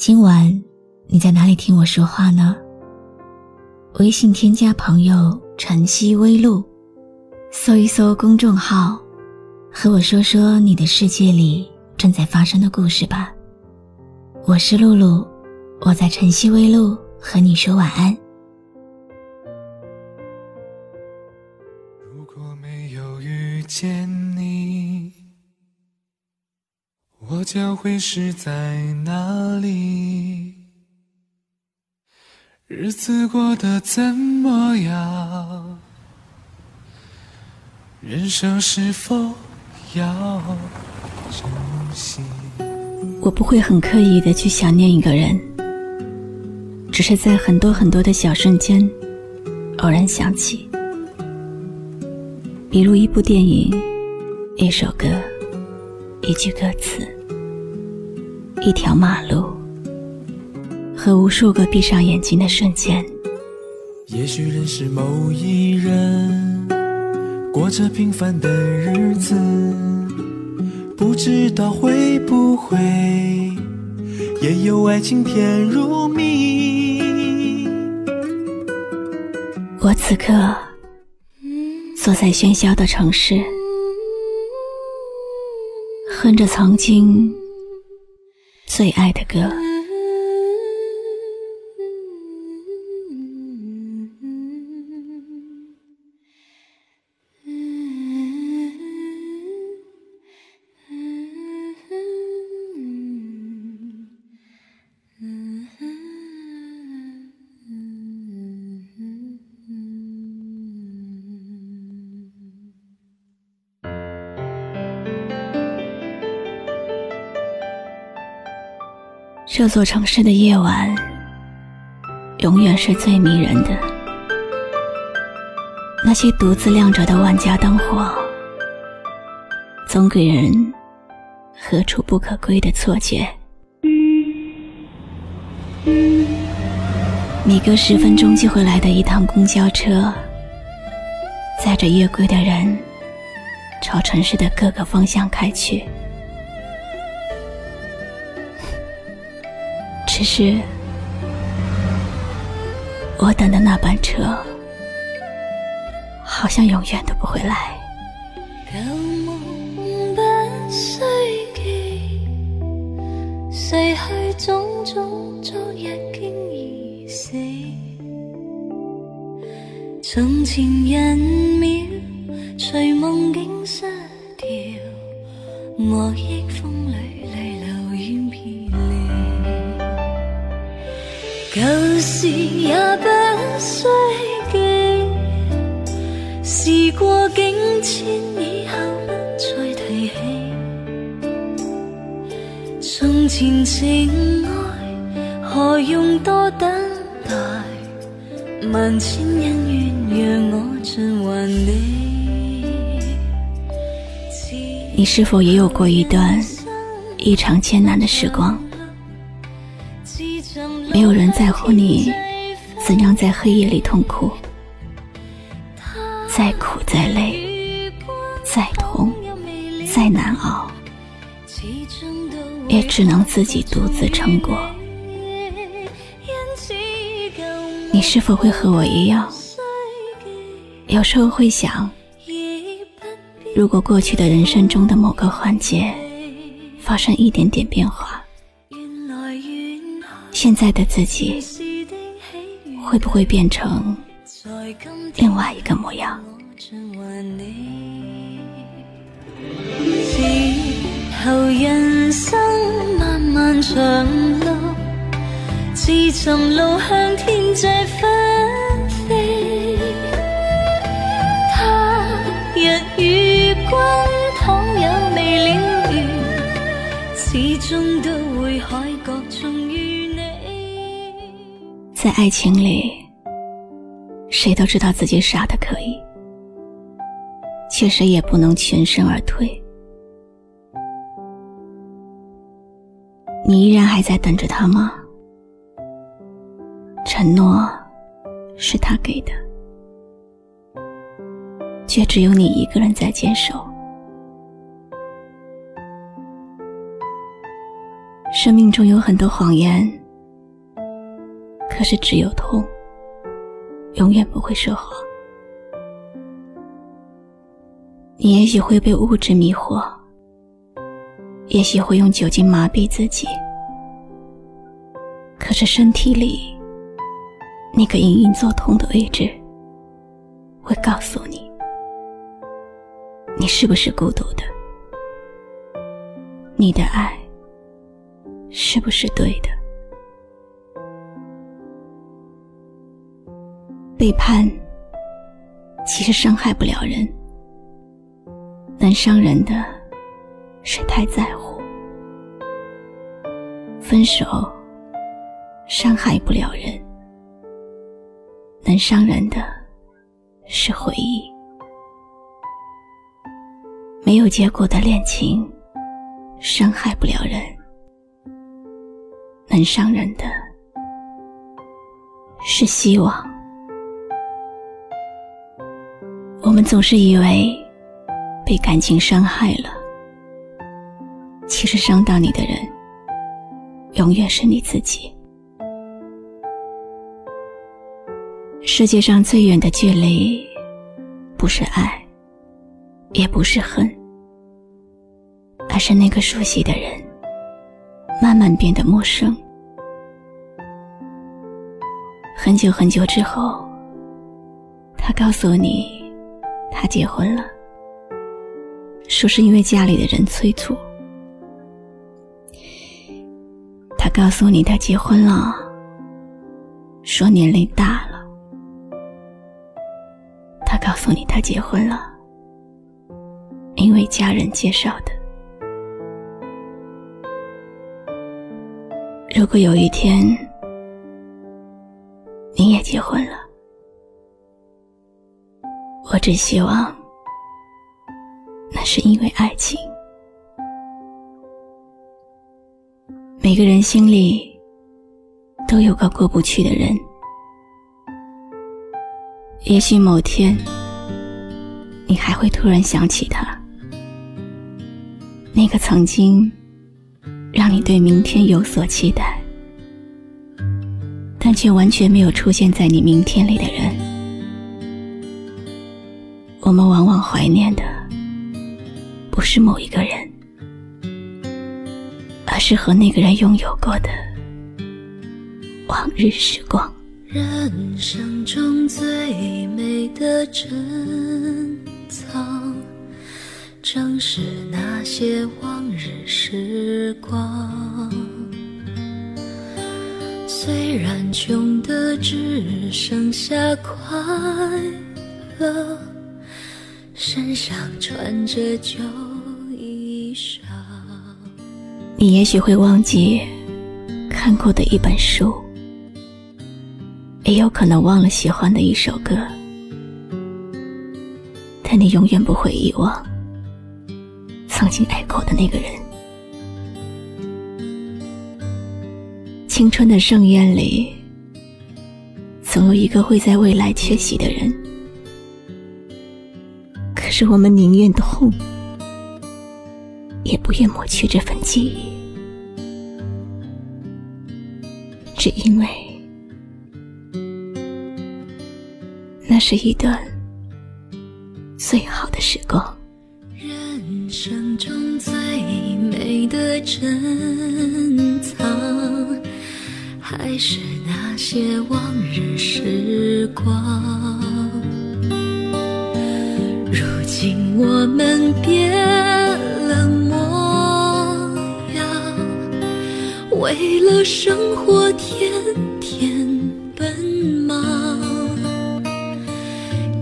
今晚你在哪里听我说话呢？微信添加朋友“晨曦微露”，搜一搜公众号，和我说说你的世界里正在发生的故事吧。我是露露，我在晨曦微露和你说晚安。将会是在哪里？日子过得怎么样？人生是否要珍惜？我不会很刻意的去想念一个人，只是在很多很多的小瞬间，偶然想起。比如一部电影，一首歌，一句歌词，一条马路。和无数个闭上眼睛的瞬间。也许认识某一人，过着平凡的日子，不知道会不会也有爱情甜如蜜。我此刻坐在喧嚣的城市，哼着曾经最爱的歌。这座城市的夜晚，永远是最迷人的。那些独自亮着的万家灯火，总给人何处不可归的错觉。每隔十分钟就会来的一趟公交车，载着夜归的人，朝城市的各个方向开去。只是，我等的那班车，好像永远都不会来。旧梦不需记，逝去种种昨日经已死。从前人秒，随梦境失调，莫忆旧事也不需记，事过境迁，以后不再提起。从前情爱，何用多等待？万千恩怨，让我尽还你。你是否也有过一段异常艰难的时光？没有人在乎你怎样在黑夜里痛苦，再苦再累，再痛再难熬，也只能自己独自撑过。你是否会和我一样，有时候会想，如果过去的人生中的某个环节发生一点点变化？现在的自己会不会变成另外一个模样？之后人生漫漫长路，自寻路向天际在爱情里，谁都知道自己傻的可以，却谁也不能全身而退。你依然还在等着他吗？承诺是他给的，却只有你一个人在坚守。生命中有很多谎言，可是只有痛，永远不会说谎。你也许会被物质迷惑，也许会用酒精麻痹自己，可是身体里那个隐隐作痛的位置，会告诉你，你是不是孤独的，你的爱。是不是对的？背叛其实伤害不了人，能伤人的是太在乎。分手伤害不了人，能伤人的是回忆。没有结果的恋情伤害不了人。能伤人的是希望。我们总是以为被感情伤害了，其实伤到你的人永远是你自己。世界上最远的距离，不是爱，也不是恨，而是那个熟悉的人。慢慢变得陌生。很久很久之后，他告诉你，他结婚了，说是因为家里的人催促。他告诉你他结婚了，说年龄大了。他告诉你他结婚了，因为家人介绍的。如果有一天你也结婚了，只希望那是因为爱情。每个人心里都有个过不去的人，也许某天你还会突然想起他，那个曾经。让你对明天有所期待，但却完全没有出现在你明天里的人。我们往往怀念的，不是某一个人，而是和那个人拥有过的往日时光。人生中最美的珍藏。正是那些往日时光，虽然穷的只剩下快乐，身上穿着旧衣裳。你也许会忘记看过的一本书，也有可能忘了喜欢的一首歌，但你永远不会遗忘。曾经爱过的那个人，青春的盛宴里，总有一个会在未来缺席的人。是我们宁愿痛，也不愿抹去这份记忆，只因为那是一段最好的时光。人生中最美的珍藏，还是那些往日时光。如今我们变了模样，为了生活天天奔忙。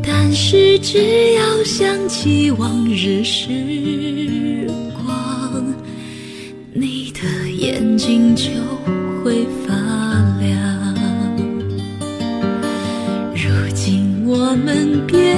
但是只要想起往日时光，你的。眼睛就会发亮。如今我们变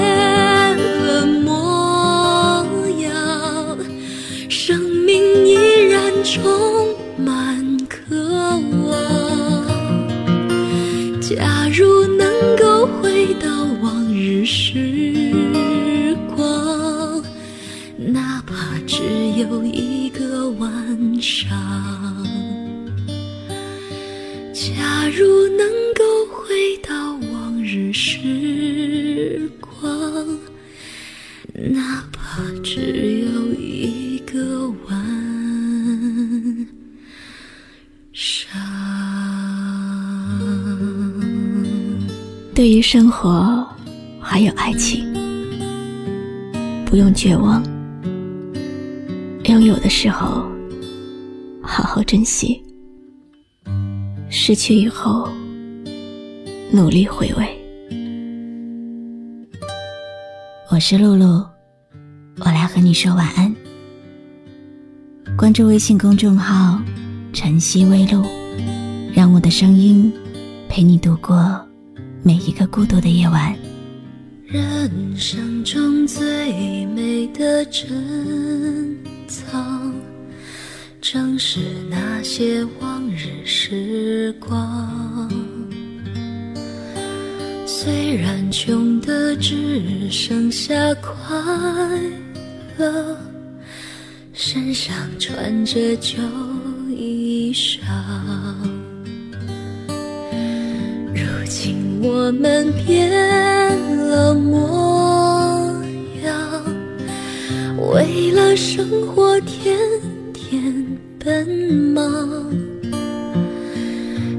假如能够回到往日时光，哪怕只有一个晚上。对于生活，还有爱情，不用绝望。拥有的时候，好好珍惜；失去以后，努力回味。我是露露，我来和你说晚安。关注微信公众号“晨曦微露”，让我的声音陪你度过每一个孤独的夜晚。人生中最美的珍藏，正是那些往日时光。虽然穷的只剩下快乐，身上穿着旧衣裳。如今我们变了模样，为了生活天奔忙。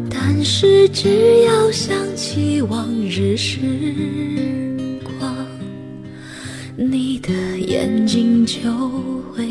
但是只要想起往日时光，你的眼睛就会